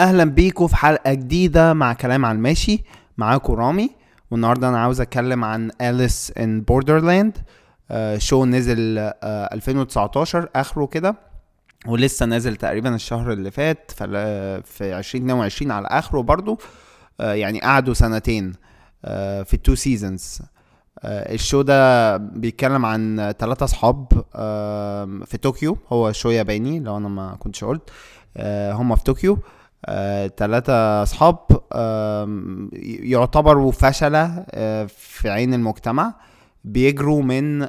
أهلا بيكم في حلقة جديدة مع كلام عن الماشي معاكم رامي. والنهاردة أنا عاوز أتكلم عن Alice in Borderland show نزل آه 2019 آخره كده. ولسه نازل تقريبا الشهر اللي فات في 2022 على آخره برضو. آه يعني قعدوا سنتين آه في ال two seasons ال show ده بيتكلم عن ثلاثة أصحاب آم، في طوكيو. هو show ياباني لو أنا ما كنتش قلت. آه، هم في طوكيو. ثلاثة أصحاب آم، يعتبروا فشلة آه، في عين المجتمع. بيجروا من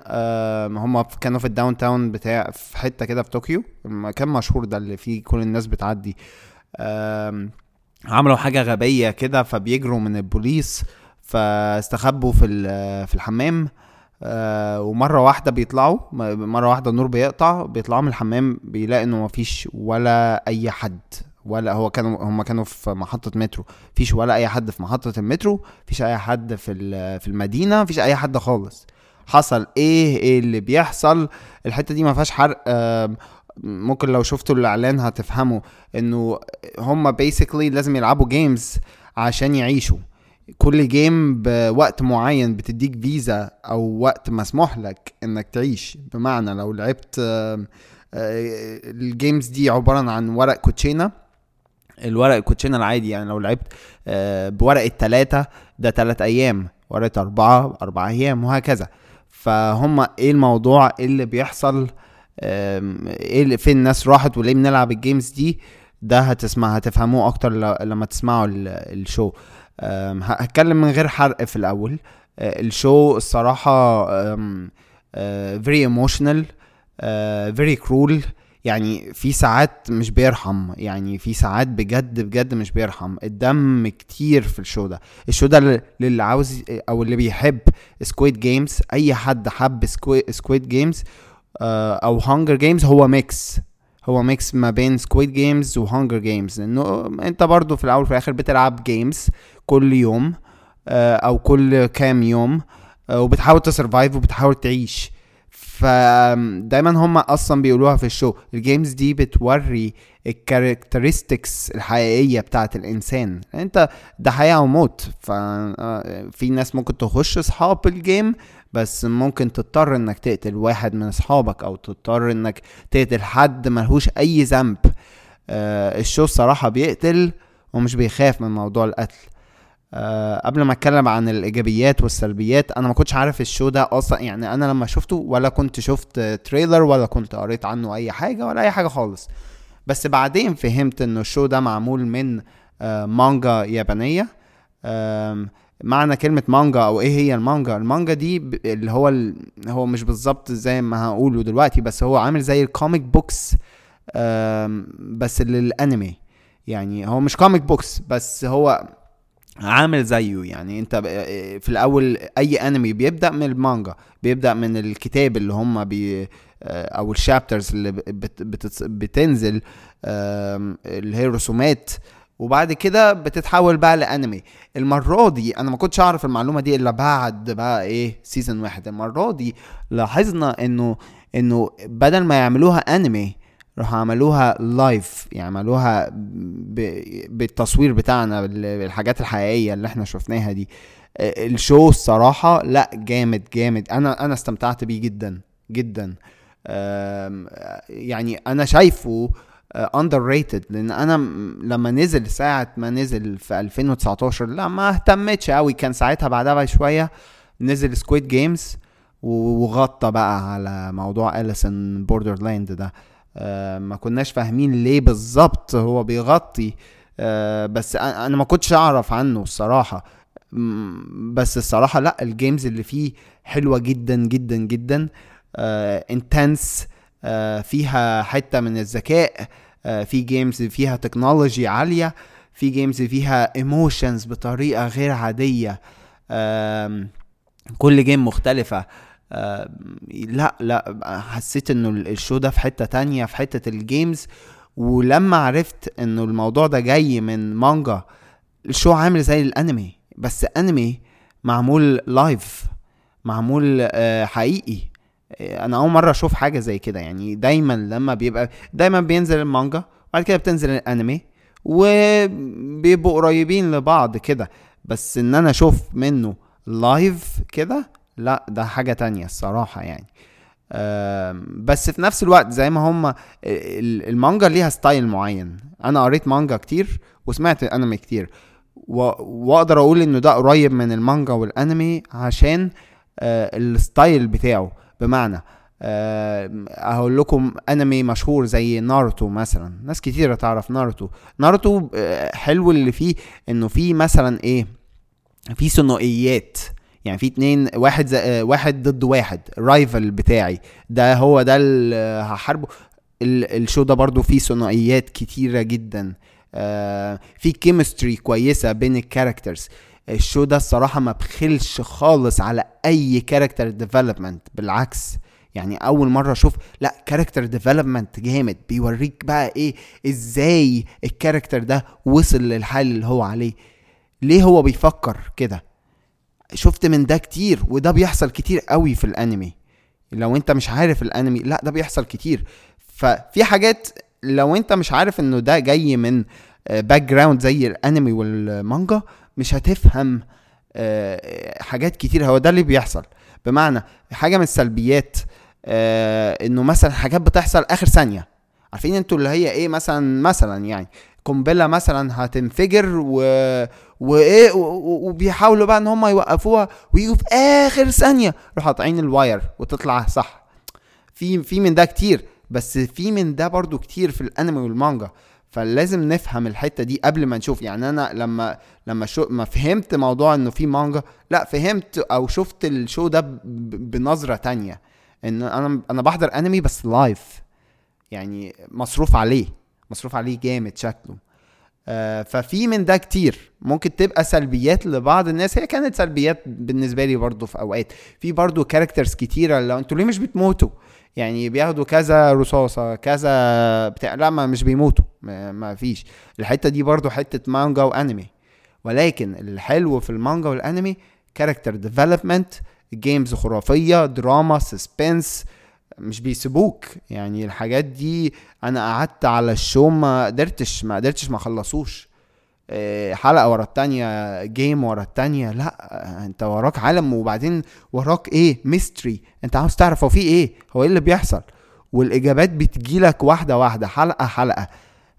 هم كانوا في ال downtown بتاع في حتة كده في طوكيو. المكان مشهور ده اللي فيه كل الناس بتعدي. عملوا حاجة غبية كده فبيجروا من البوليس فاستخبوا في في الحمام. آه، ومرة واحدة بيطلعوا مرة واحدة النور بيقطع بيطلعوا من الحمام بيلاقي إنه مفيش ولا أي حد. ولا هو كانوا هم كانوا في محطة مترو. مفيش ولا أي حد في محطة المترو مفيش أي حد في في المدينة مفيش أي حد خالص. حصل إيه إيه اللي بيحصل؟ الحتة دي ما فيهاش حرق. ممكن لو شفتوا الإعلان هتفهموا إنه هم basically لازم يلعبوا games عشان يعيشوا. كل game بوقت معين بتديك فيزا أو وقت مسموح لك إنك تعيش. بمعنى لو لعبت آه، ال games دي عبارة عن ورق كوتشينة الورق الكوتشينة العادي يعني لو لعبت آه، بورق التلاتة ده تلات أيام ورقة أربعة أربع أيام وهكذا. فهم إيه الموضوع اللي بيحصل؟ إيه اللي فين الناس راحت وليه بنلعب ال games دي؟ ده هتسمع هتفهموه أكتر لما تسمعوا ال- ال show. هتكلم من غير حرق في الأول. أه، ال show الصراحة emotional أه، very cruel يعني في ساعات مش بيرحم يعني في ساعات بجد بجد مش بيرحم. الدم كتير في ال show ده. ال show ده للي عاوز أو اللي بيحب Squid Games أي حد حب Squid Games أو Hunger Games هو mix هو mix ما بين Squid Games و Hunger Games لأنه أنت برضو في الأول وفي الآخر بتلعب games كل يوم آه، أو كل كام يوم آه، وبتحاول ت survive وبتحاول تعيش. فدايما هم أصلا بيقولوها في ال show. ال games دي بتوري ال characteristics الحقيقية بتاعت الإنسان. أنت ده حياة أو موت. ففي ناس ممكن تخش أصحاب ال game بس ممكن تضطر إنك تقتل واحد من أصحابك أو تضطر إنك تقتل حد ملهوش أي ذنب. آه، ال show الصراحة بيقتل ومش بيخاف من موضوع القتل. أه قبل ما اتكلم عن الإيجابيات والسلبيات أنا ما كنتش عارف ال show ده أصلا. يعني أنا لما شفته ولا كنت شفت trailer ولا كنت قريت عنه أي حاجة ولا أي حاجة خالص. بس بعدين فهمت انه ال show ده معمول من آه، مانجا يابانية. معنى كلمة مانجا أو إيه هي المانجا؟ المانجا دي اللي هو ال... هو مش بالظبط زي ما هقوله دلوقتي بس هو عامل زي ال comic books بس للأنمي. يعني هو مش comic books بس هو عامل زيه يعني. انت ب- في الأول أي انمي بيبدأ من المانجا بيبدأ من الكتاب اللي هم بي أو ال chapters اللي بت بت بتنزل اللي هي رسومات وبعد كده بتتحول بقى لأنمي. المرة دي أنا ما كنتش أعرف المعلومة دي إلا بعد بقى إيه season واحد. المرة دي لاحظنا إنه إنه بدل ما يعملوها انمي راحوا عملوها live يعملوها ب... بالتصوير بتاعنا بال- بالحاجات الحقيقية اللي إحنا شفناها دي. آه، ال show الصراحة لا جامد جامد. أنا أنا استمتعت بيه جدا جدا. يعني أنا شايفه underrated لأن أنا لما نزل ساعة ما نزل في 2019 لا ما اهتمتش قوي كان ساعتها بعدها بشوية نزل سكويد جيمز وغطى بقى على موضوع Alice in Borderland ده. آه، ما كناش فاهمين ليه بالظبط هو بيغطي. آه، بس أنا ما كنتش أعرف عنه الصراحة. بس الصراحة لأ ال games اللي فيه حلوة جدا جدا جدا. intense فيها حتة من الذكاء. آه، في games فيها technology عالية. في games فيها emotions بطريقة غير عادية. كل game مختلفة. آه، لا لا حسيت إنه ال show ده في حتة تانية في حتة ال games ولما عرفت إنه الموضوع ده جاي من مانجا ال show عامل زي الانمي بس انمي معمول live معمول آه، حقيقي. آه، أنا أول مرة أشوف حاجة زي كده. يعني دايما لما بيبقى دايما بينزل المانجا وبعد كده بتنزل الانمي وبيبقوا قريبين لبعض كده. بس إن أنا أشوف منه live كده لا ده حاجة تانية الصراحة يعني. بس في نفس الوقت زي ما هم المانجا ليها style معين. أنا قريت مانجا كتير وسمعت انمي كتير. واقدر أقول إنه ده قريب من المانجا والانمي عشان آه، ال style بتاعه. بمعنى أقول لكم انمي مشهور زي ناروتو مثلا. ناس كتيرة تعرف ناروتو. ناروتو آه، حلو اللي فيه إنه فيه مثلا إيه في ثنائيات. يعني في اتنين واحد زي واحد ضد واحد rival بتاعي. ده هو ده اللي هحاربه. ال show ده برضو فيه ثنائيات كتيرة جدا. آه في chemistry كويسة بين ال characters ال show ده الصراحة ما بخلش خالص على أي character development بالعكس. يعني أول مرة أشوف لأ character development جامد. بيوريك بقى إيه إزاي ال character ده وصل للحال اللي هو عليه. ليه هو بيفكر كده؟ شفت من ده كتير وده بيحصل كتير قوي في الانمي. لو انت مش عارف الانمي لا ده بيحصل كتير. ففي حاجات لو انت مش عارف انه ده جاي من back آه، ground زي الانمي والمانجا مش هتفهم آه، حاجات كتير. هو ده اللي بيحصل. بمعنى حاجة من السلبيات آه، انه مثلا حاجات بتحصل آخر ثانية. عارفين أنتوا اللي هي إيه؟ مثلا مثلا يعني قنبلة مثلا هتنفجر و وايه وبيحاولوا بقى إن هم يوقفوها ويجوا في آخر ثانية يروحوا قاطعين الواير وتطلع صح. في في من ده كتير بس في من ده برضو كتير في الانمي والمانجا. فلازم نفهم الحتة دي قبل ما نشوف. يعني أنا لما لما show ما فهمت موضوع إنه في مانجا لا فهمت أو شفت ال show ده بنظرة تانية. إن أنا أنا بحضر انمي بس live يعني مصروف عليه. مصروف عليه جامد شكله. آه ففي من ده كتير. ممكن تبقى سلبيات لبعض الناس. هي كانت سلبيات بالنسبة لي برضو في أوقات. في برضو characters كتيرة لو أنتوا ليه مش بتموتوا؟ يعني بياخدوا كذا رصاصة كذا بتاع. لا ما مش بيموتوا. ما, ما فيش. الحتة دي برضو حتة مانجا وانمي ولكن الحلو في المانجا والانمي character development games خرافية دراما suspense مش بيسيبوك. يعني الحاجات دي أنا قعدت على ال show ما قدرتش ما قدرتش ما خلصوش. آه، حلقة ورا التانية game ورا التانية لا انت وراك عالم وبعدين وراك إيه؟ mystery انت عاوز تعرف هو في إيه؟ هو إيه اللي بيحصل؟ والإجابات بتجيلك واحدة واحدة حلقة حلقة.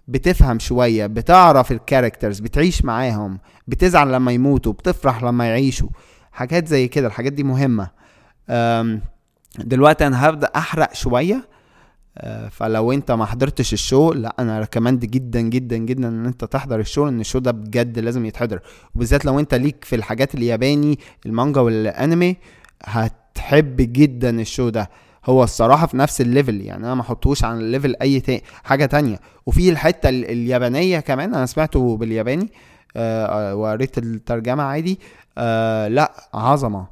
بتفهم شوية بتعرف ال characters بتعيش معاهم بتزعل لما يموتوا بتفرح لما يعيشوا. حاجات زي كده الحاجات دي مهمة. دلوقتي أنا هبدأ أحرق شوية آه، فلو أنت ما حضرتش ال show لا أنا recommend جدا جدا جدا إن أنت تحضر ال show لأن ال show ده بجد لازم يتحضر. وبالذات لو أنت ليك في الحاجات الياباني المانجا والانمي هتحب جدا ال show ده. هو الصراحة في نفس ال level يعني أنا ما أحطوش عن ال level أي تاني حاجة تانية. وفي الحتة اليابانية كمان أنا سمعته بالياباني آه, آه، وقريت الترجمة عادي آه لا عظمة.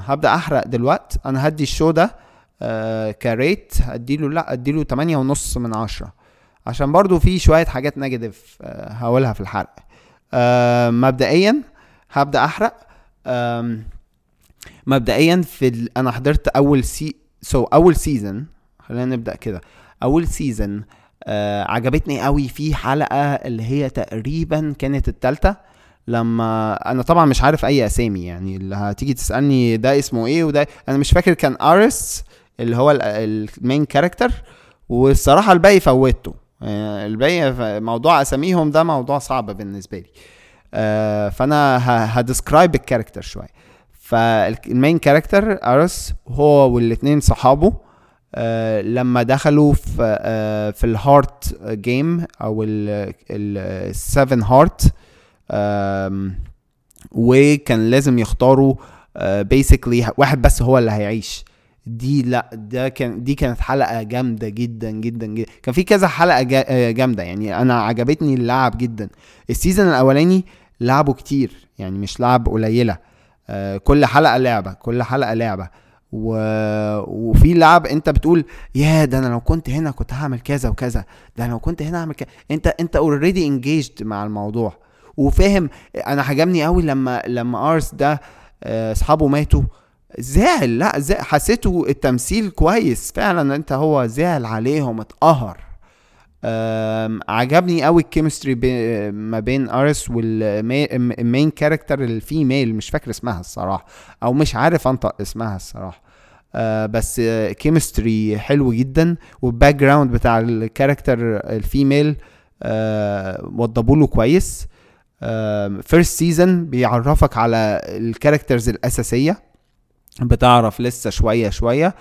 هبدأ أحرق دلوقت. أنا هدي ال show ده آه great. اديله لا اديله تمانية ونص من عشرة. عشان برضو في شوية حاجات negative آه هقولها في الحرق آه مبدئيا هبدأ أحرق. مبدئيا في ال... أنا حضرت أول سي سو so, أول season خلينا نبدأ كده. أول season عجبتني قوي في حلقة اللي هي تقريبا كانت التالتة. لما أنا طبعا مش عارف أي أسامي يعني اللي هتيجي تسألني ده اسمه إيه وده أنا مش فاكر كان ارس اللي هو ال main character والصراحة الباقي فوتته يعني الباقي موضوع أساميهم ده موضوع صعب بالنسبة لي. آه، فأنا ه describe ال character شوية. فال main character ارس هو والاثنين صحابه آه لما دخلوا في آه في ال heart game أو ال seven heart وكان لازم يختاروا basically آه واحد بس هو اللي هيعيش. دي لا ده كان دي كانت حلقة جامدة جدا جدا جدا. كان في كذا حلقة آه، جامدة. يعني أنا عجبتني اللعب جدا. ال season الأولاني لعبوا كتير يعني مش لعب قليلة. آه كل حلقة لعبة كل حلقة لعبة. و... وفي لعب أنت بتقول يا ده أنا لو كنت هنا كنت هعمل كذا وكذا. ده أنا لو كنت هنا هعمل كذا. أنت أنت already engaged مع الموضوع. وفاهم أنا عجبني قوي لما لما آرس ده آه، أصحابه ماتوا. زعل لأ زعل حسيته التمثيل كويس. فعلا أنت هو زعل عليهم اتقهر عجبني قوي ال chemistry ما بين آرس وال main character ال female مش فاكر اسمها الصراحة أو مش عارف أنطق اسمها الصراحة. آه بس chemistry حلو جدا وال background بتاع ال character ال female آه وضبوا له كويس. first season بيعرفك على ال characters الأساسية. بتعرف لسه شوية شوية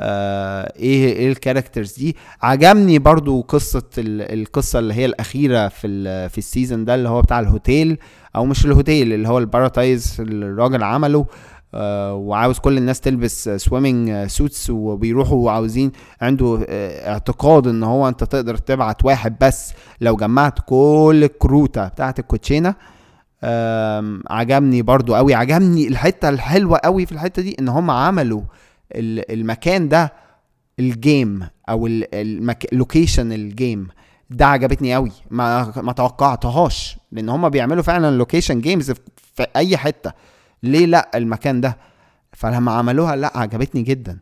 آه إيه إيه ال characters دي. عجبني برضو قصة القصة اللي هي الأخيرة في في ال season ده اللي هو بتاع الهوتيل أو مش الهوتيل اللي هو ال paradise الراجل عمله. وعاوز كل الناس تلبس swimming suits وبيروحوا عاوزين عنده آه اعتقاد ان هو انت تقدر تبعت واحد بس. لو جمعت كل الكروتة بتاعت الكوتشينة عجبني برضو قوي. عجبني الحتة الحلوة قوي في الحتة دي ان هم عملوا المكان ده ال game أو ال location ال game ده عجبتني قوي. ما ما توقعتهاش لأن هم بيعملوا فعلا location games في أي حتة. ليه لا المكان ده؟ فلما عملوها لا عجبتني جدا.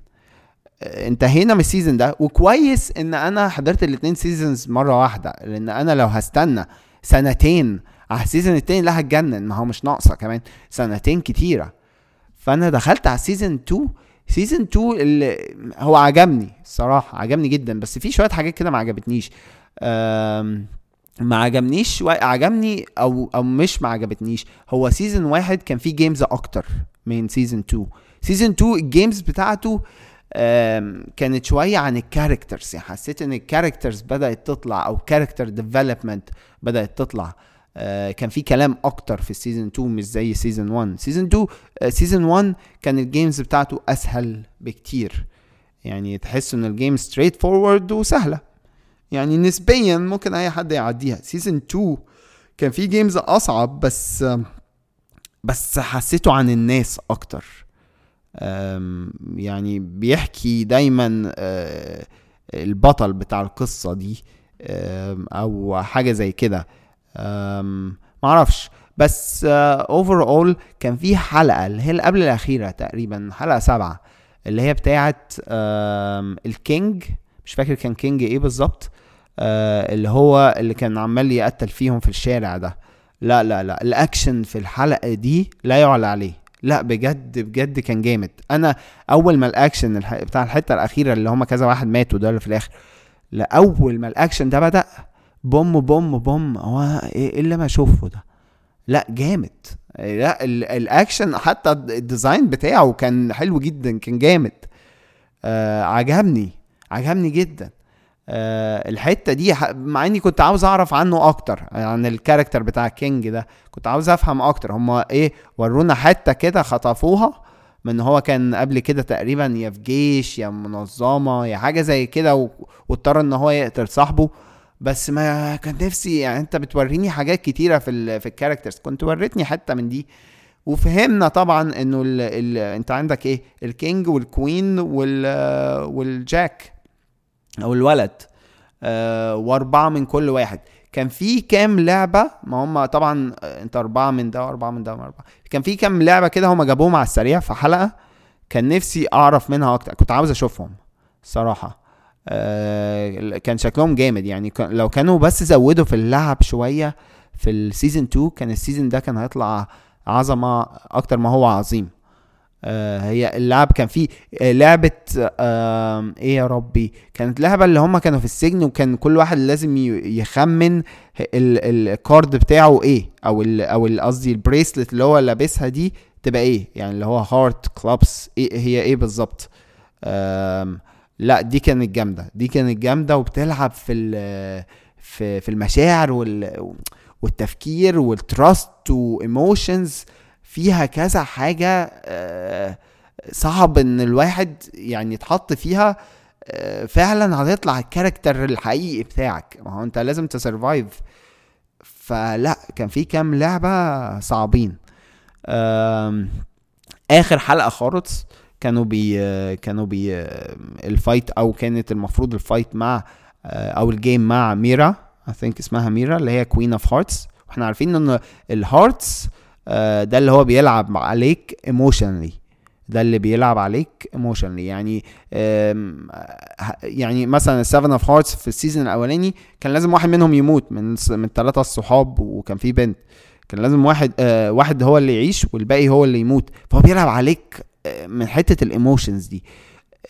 انتهينا من ال season ده وكويس إن أنا حضرت الاثنين seasons مرة واحدة لأن أنا لو هستنى سنتين على ال season التاني لا هتجنن ما هو مش ناقصة كمان سنتين كتيرة. فأنا دخلت على ال season 2 season 2 اللي هو عجبني الصراحه عجبني جدا بس في شوية حاجات كده ما عجبتنيش. ما عجبنيش عجبني أو أو مش ما عجبتنيش. هو season واحد كان فيه games أكتر من season 2 season 2 ال games بتاعته كانت شوية عن ال characters يعني حسيت إن ال characters بدأت تطلع أو character development بدأت تطلع. آه كان في كلام أكتر في ال season 2 مش زي season 1 season 2 season 1 كان ال games بتاعته أسهل بكتير. يعني تحس إن ال game straightforward وسهلة. يعني نسبيا ممكن أي حد يعديها. season 2 كان في games أصعب بس بس حسيته عن الناس أكتر. يعني بيحكي دايما آه، البطل بتاع القصة دي أو حاجة زي كده. معرفش. بس over uh, all كان في حلقة اللي هي اللي قبل الأخيرة تقريبا حلقة سبعة اللي هي بتاعه ال king. مش فاكر كان king إيه بالظبط uh, اللي هو اللي كان عمال يقتل فيهم في الشارع ده. لا لا لا الأكشن في الحلقة دي لا يعلى عليه. لا بجد بجد كان جامد. أنا أول ما الأكشن بتاع الحتة الأخيرة اللي هما كذا واحد ماتوا ده اللي في الآخر لاول ما الأكشن ده بدأ بوم بوم بوم هو إيه اللي ما أشوفه ده؟ لا جامد. لا الأكشن حتى ال design بتاعه كان حلو جدا كان جامد. آه عجبني. عجبني جدا. آه الحتة دي مع إني كنت عاوز أعرف عنه أكتر عن ال character بتاع king ده كنت عاوز أفهم أكتر. هما إيه ورونا حتة كده خطفوها من هو كان قبل كده تقريبا يا في جيش يا منظمة يا حاجة زي كده واضطر إن هو يقتل صاحبه. بس ما كان نفسي يعني أنت بتوريني حاجات كتيرة في ال في ال characters كنت وريتني حتة من دي. وفهمنا طبعا إنه ال ال أنت عندك إيه؟ ال king وال queen وال وال jack. أو الولد. آه وأربعة من كل واحد. كان في كام لعبة ما هم طبعا أنت أربعة من ده وأربعة من ده وأربعة. كان في كام لعبة كده هم جابوهم على السريع في حلقة كان نفسي أعرف منها أكتر. كنت عاوز أشوفهم صراحة. آه، كان شكلهم جامد يعني. لو كانوا بس زودوا في اللعب شوية في ال season 2 كان ال season ده كان هيطلع عظمة أكتر ما هو عظيم. آه هي اللعب كان فيه آه لعبة آه إيه يا ربي؟ كانت لعبة اللي هم كانوا في السجن وكان كل واحد لازم يخمن ال card بتاعه إيه؟ أو ال أو قصدي ال bracelet اللي هو لابسها دي تبقى إيه؟ يعني اللي هو heart clubs إيه هي إيه بالظبط؟ آه لا دي كانت جامدة دي كانت جامدة وبتلعب في في في المشاعر وال والتفكير وال trust و emotions فيها كذا حاجة آه، صعب إن الواحد يعني يتحط فيها آه، فعلا هتطلع ال character الحقيقي بتاعك. ما هو أنت لازم ت survive فلا كان في كام لعبة صعبين. آخر حلقة خالص كانوا بي كانوا بي ال fight أو كانت المفروض ال fight مع أو ال game مع ميرا I think اسمها ميرا اللي هي Queen of Hearts وإحنا عارفين ان ال hearts ده اللي هو بيلعب عليك emotionally ده اللي بيلعب عليك emotionally يعني يعني مثلا ال Seven of Hearts في ال season الأولاني كان لازم واحد منهم يموت من من الثلاثه الصحاب وكان في بنت. كان لازم واحد آه واحد هو اللي يعيش والباقي هو اللي يموت. فهو بيلعب عليك آه، من حتة ال emotions دي.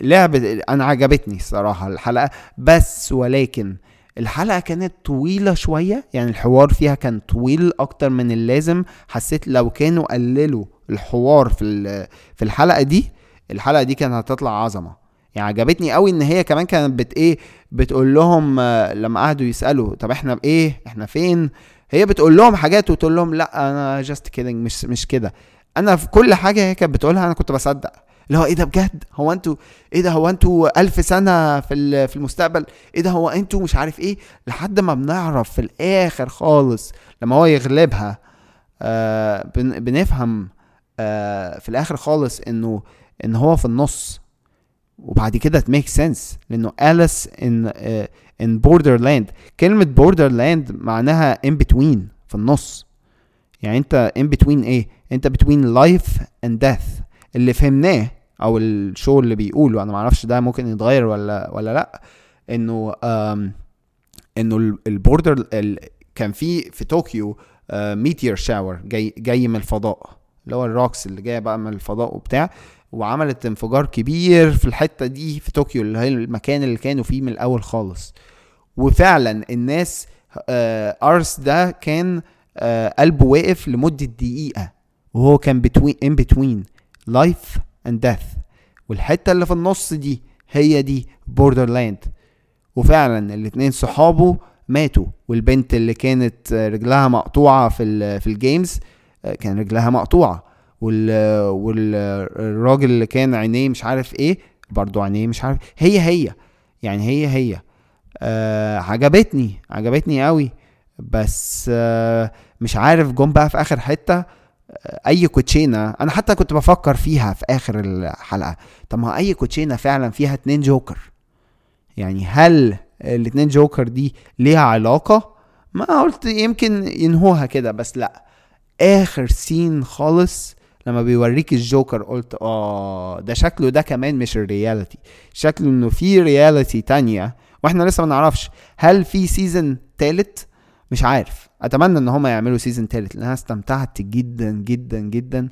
لعبة أنا عجبتني الصراحة الحلقة بس ولكن الحلقة كانت طويلة شوية يعني الحوار فيها كان طويل أكتر من اللازم. حسيت لو كانوا قللوا الحوار في في الحلقة دي الحلقة دي كانت هتطلع عظمة. يعني عجبتني قوي إن هي كمان كانت بت إيه بتقول لهم لما قعدوا يسألوا طب إحنا بايه إحنا فين؟ هي بتقول لهم حاجات وتقول لهم لأ أنا just kidding مش مش كده. أنا في كل حاجة هي كانت بتقولها أنا كنت بصدق. اللي هو إيه ده بجد؟ هو أنتوا إيه ده؟ هو أنتوا ألف سنة في في المستقبل؟ إيه ده؟ هو أنتوا مش عارف إيه؟ لحد ما بنعرف في الآخر خالص لما هو يغلبها آه بنفهم آه في الآخر خالص إنه إن هو في النص. وبعد كده ت make sense لإنه Alice in in Borderland كلمة borderland معناها in between في النص. يعني أنت in between إيه؟ أنت between life and death اللي فهمناه أو ال show اللي بيقوله. أنا معرفش ده ممكن يتغير ولا ولا لأ. إنه إنه ال border كان في في طوكيو meteor shower جاي جاي من الفضاء. اللي هو ال rocks اللي جاية بقى من الفضاء وبتاع. وعملت انفجار كبير في الحتة دي في طوكيو اللي هي المكان اللي كانوا فيه من الأول خالص. وفعلا الناس ارس ده كان قلبه واقف لمدة دقيقة. وهو كان between in between life and death والحتة اللي في النص دي هي دي borderland وفعلا الاتنين صحابه ماتوا. والبنت اللي كانت رجلها مقطوعة في في ال games كان رجلها مقطوعة. وال والراجل اللي كان عينيه مش عارف إيه برضو عينيه مش عارف هي هي. يعني هي هي. آه عجبتني عجبتني قوي. بس آه مش عارف جم بقى في آخر حتة. أي كوتشينة أنا حتى كنت بفكر فيها في آخر الحلقة طب ما أي كوتشينة فعلا فيها اتنين جوكر؟ يعني هل الاتنين جوكر دي ليها علاقة؟ ما قلت يمكن ينهوها كده بس لأ. آخر سين خالص لما بيوريك الجوكر قلت آه ده شكله ده كمان مش ال reality. شكله إنه في reality تانية وإحنا لسه ما نعرفش هل في season تالت؟ مش عارف. أتمنى إن هما يعملوا season تالت لأن أنا استمتعت جدا جدا جدا.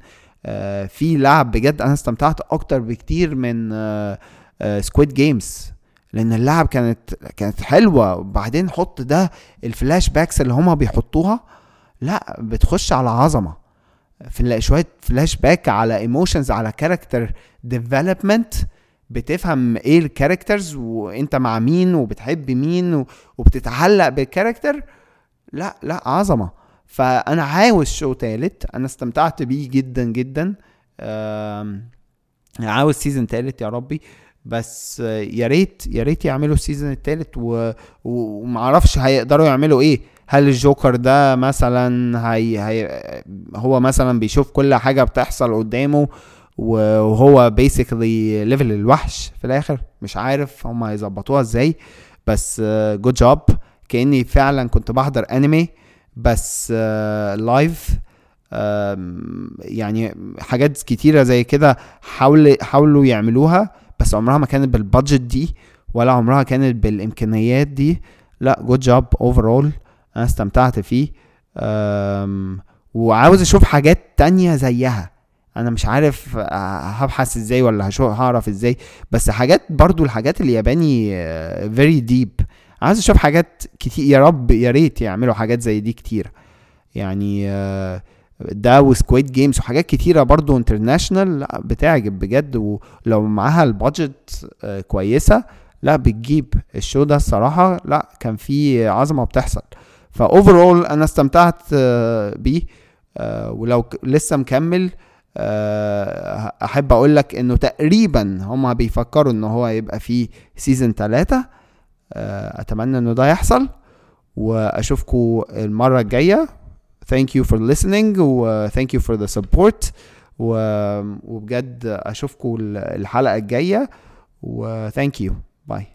آه في لعب بجد أنا استمتعت أكتر بكتير من آه آه Squid Games لأن اللعب كانت كانت حلوة. وبعدين حط ده ال flashbacks اللي هما بيحطوها. لا بتخش على عظمة. في شوية فلاش باك على emotions على character development بتفهم إيه ال characters وأنت مع مين وبتحب مين وبتتعلق بال character لا لا عظمة. فأنا عاوز show تالت. أنا استمتعت بيه جدا جدا. عاوز season تالت يا ربي. بس يا ريت يا ريت يعملوا ال season التالت و... ومعرفش هيقدروا يعملوا إيه. هل الجوكر ده مثلا هي... هي هو مثلا بيشوف كل حاجة بتحصل قدامه وهو basically level الوحش في الآخر؟ مش عارف هم هيظبطوها إزاي. بس good job كأني فعلا كنت بحضر انمي بس live يعني حاجات كتيرة زي كده حاول حاولوا يعملوها بس عمرها ما كانت بال budget دي ولا عمرها كانت بالإمكانيات دي. لا good job overall أنا استمتعت فيه. وعاوز أشوف حاجات تانية زيها. أنا مش عارف هبحث إزاي ولا هشوف هعرف إزاي. بس حاجات برضو الحاجات الياباني very deep عايز أشوف حاجات كتير يا رب يا ريت يعملوا حاجات زي دي كتير. يعني ده و Squid Games وحاجات كتيرة برضو international لأ بتعجب بجد. ولو معاها ال budget كويسة لأ بتجيب ال show ده الصراحة. لأ كان في عظمة بتحصل. ف overall أنا استمتعت بيه. ولو لسه مكمل أحب أقول لك إنه تقريبا هما بيفكروا إن هو يبقى فيه season 3 أتمنى إنه ده يحصل واشوفكم المرة الجاية. Thank you for listening و thank you for the support و... وبجد اشوفكم الحلقة الجاية و thank you. باي